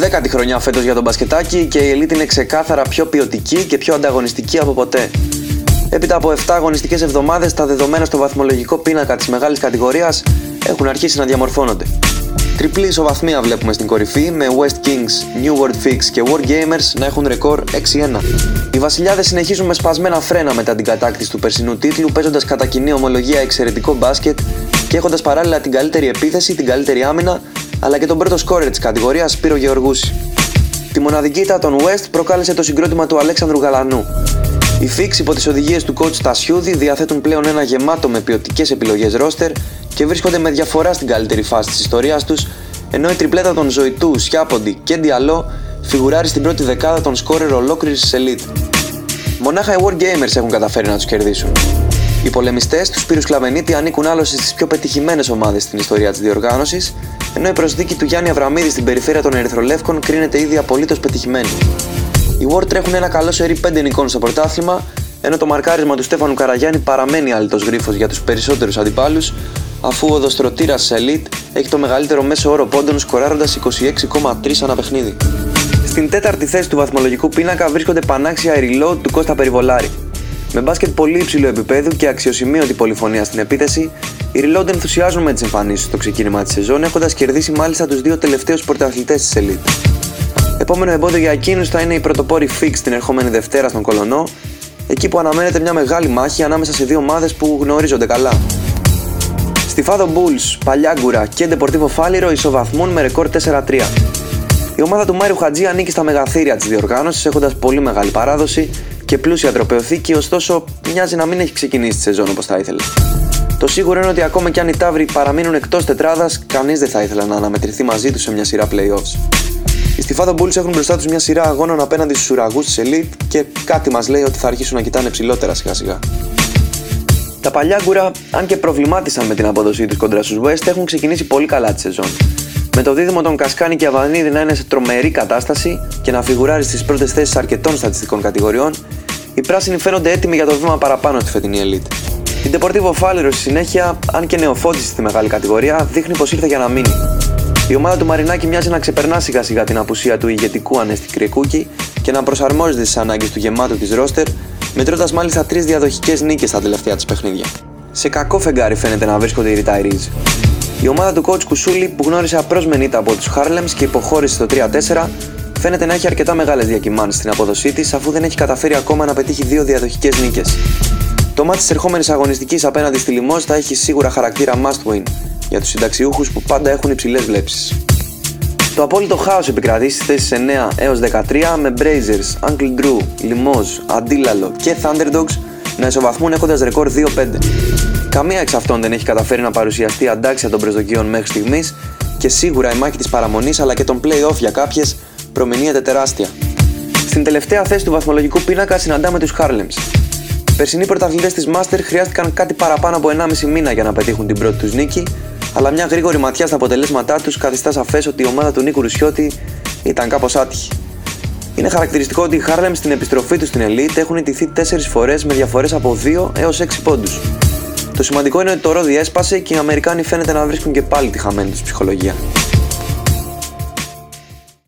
Δέκατη χρονιά φέτος για τον μπασκετάκι και η Elite είναι ξεκάθαρα πιο ποιοτική και πιο ανταγωνιστική από ποτέ. Έπειτα από 7 αγωνιστικές εβδομάδες, τα δεδομένα στο βαθμολογικό πίνακα της μεγάλης κατηγορίας έχουν αρχίσει να διαμορφώνονται. Τριπλή ισοβαθμία βλέπουμε στην κορυφή με West Kings, New World Fix και War Gamers να έχουν ρεκόρ 6-1. Οι βασιλιάδες συνεχίζουν με σπασμένα φρένα μετά την κατάκτηση του περσινού τίτλου, παίζοντας κατά κοινή ομολογία εξαιρετικό μπάσκετ και έχοντας παράλληλα την καλύτερη επίθεση, την καλύτερη άμυνα αλλά και τον πρώτο σκόρερ της κατηγορίας Σπύρο Γεωργούση. Τη μοναδική ήττα των West προκάλεσε το συγκρότημα του Αλέξανδρου Γαλανού. Οι Fix υπό τις οδηγίες του coach Τασιούδη διαθέτουν πλέον ένα γεμάτο με ποιοτικές επιλογές ρόστερ και βρίσκονται με διαφορά στην καλύτερη φάση της ιστορίας τους, ενώ η τριπλέτα των Ζωητού, Σιάποντι και Διαλό φιγουράρει στην πρώτη δεκάδα των σκόρερ ολόκληρης της Elite. Μονάχα οι War Gamers έχουν καταφέρει να τους κερδίσουν. Οι πολεμιστές τους Σπύρου Σκλαβενίτη ανήκουν άλλωστε στις πιο πετυχημένες ομάδες στην ιστορία της διοργάνωσης, ενώ η προσδίκη του Γιάννη Αβραμίδη στην περιφέρεια των Ερυθρολεύκων κρίνεται ήδη απολύτως πετυχημένη. Οι War τρέχουν ένα καλό σερί 5 νικών στο πρωτάθλημα, ενώ το μαρκάρισμα του Στέφανου Καραγιάννη παραμένει άλυτος γρίφος για τους περισσότερους αντιπάλους, αφού ο οδοστρωτήρα Elite έχει το μεγαλύτερο μέσο όρο πόντων σκοράροντας 26,3 ανά παιχνίδι. Στην τέταρτη θέση του βαθμολογικού πίνακα βρίσκονται πανάξια η reload του Κώστα Περιβολάρη. Με μπάσκετ πολύ υψηλού επίπεδου και αξιοσημείωτη πολυφωνία στην επίθεση, οι Reload ενθουσιάζουν με τις εμφανίσεις στο ξεκίνημα της σεζόν, έχοντας κερδίσει μάλιστα τους δύο τελευταίους πρωταθλητές της Elite. Επόμενο εμπόδιο για εκείνους θα είναι η πρωτοπόρη Fix την ερχόμενη Δευτέρα στον Κολονό, εκεί που αναμένεται μια μεγάλη μάχη ανάμεσα σε δύο ομάδες που γνωρίζονται καλά. Στη Φάδο Bulls, Παλιάγκουρα και Deportivo Φάλιρο ισοβαθμούν με ρεκόρ 4-3. Η ομάδα του Μάριου Χατζή ανήκει στα μεγαθύρια της διοργάνωσης, έχοντας πολύ μεγάλη παράδοση και πλούσια τροπεοθήκη, ωστόσο μοιάζει να μην έχει ξεκινήσει τη σεζόν όπως θα ήθελες. Το σίγουρο είναι ότι ακόμα κι αν οι Ταύροι παραμείνουν εκτός τετράδας, κανείς δεν θα ήθελε να αναμετρηθεί μαζί τους σε μια σειρά playoffs. Οι Στιφάδο Bulls έχουν μπροστά τους μια σειρά αγώνων απέναντι στους ουραγούς της Elite και κάτι μας λέει ότι θα αρχίσουν να κοιτάνε ψηλότερα σιγά σιγά. Τα παλιά γκουρα, αν και προβλημάτισαν με την απόδοσή τους κοντρα στους West, έχουν ξεκινήσει πολύ καλά τη σεζόν. Με το δίδυμο των Κασκάνη και Αβανίδη να είναι σε τρομερή κατάσταση και να φιγουράρει στις πρώτες θέσεις αρκετών στατιστικών κατηγοριών, οι πράσινοι φαίνονται έτοιμοι για το βήμα παραπάνω στη φετινή Elite. Η Deportivo Faleros στη συνέχεια, αν και νεοφώτιση στη μεγάλη κατηγορία, δείχνει πως ήρθε για να μείνει. Η ομάδα του Μαρινάκη μοιάζει να ξεπερνά σιγά σιγά την απουσία του ηγετικού Ανέστη Κρυκούκη και να προσαρμόζεται στις ανάγκες του γεμάτου της ρόστερ, μετρώντας μάλιστα τρεις διαδοχικές νίκες στα τελευταία της παιχνίδια. Σε κακό φεγγάρι φαίνεται να βρίσκονται οι retirees. Η ομάδα του coach Κουσούλη που γνώρισε απρόσμενη από τους Harlems και υποχώρησε στο 3-4 φαίνεται να έχει αρκετά μεγάλες διακυμάνσεις στην απόδοσή της αφού δεν έχει καταφέρει ακόμα να πετύχει δύο διαδοχικές νίκες. Το μάτι της ερχόμενης αγωνιστικής απέναντι στη Λιμός θα έχει σίγουρα χαρακτήρα must win για τους συνταξιούχους που πάντα έχουν υψηλές βλέψεις. Το απόλυτο χάος επικρατεί στις θέσεις 9 έως 13 με Brazers, Uncle Drew, Limoges, Αντίλαλο και Thunderdogs να ισοβαθμούν έχοντας ρεκόρ 2-5. Καμία εξ αυτών δεν έχει καταφέρει να παρουσιαστεί αντάξια των προσδοκιών μέχρι στιγμής και σίγουρα η μάχη της παραμονής αλλά και των play-off για κάποιες προμηνύεται τεράστια. Στην τελευταία θέση του βαθμολογικού πίνακα συναντάμε τους Harlems. Περσινοί πρωταθλητές της Master χρειάστηκαν κάτι παραπάνω από 1,5 μήνα για να πετύχουν την πρώτη τους νίκη, αλλά μια γρήγορη ματιά στα αποτελέσματά τους καθιστά σαφές ότι η ομάδα του Νίκου Ρουσιώτη ήταν κάπως άτυχη. Είναι χαρακτηριστικό ότι οι Harlem στην επιστροφή τους στην Elite έχουν ιτηθεί 4 φορές με διαφορές από 2 έως 6 πόντους. Το σημαντικό είναι ότι το ρόδι έσπασε και οι Αμερικάνοι φαίνεται να βρίσκουν και πάλι τη χαμένη τους ψυχολογία.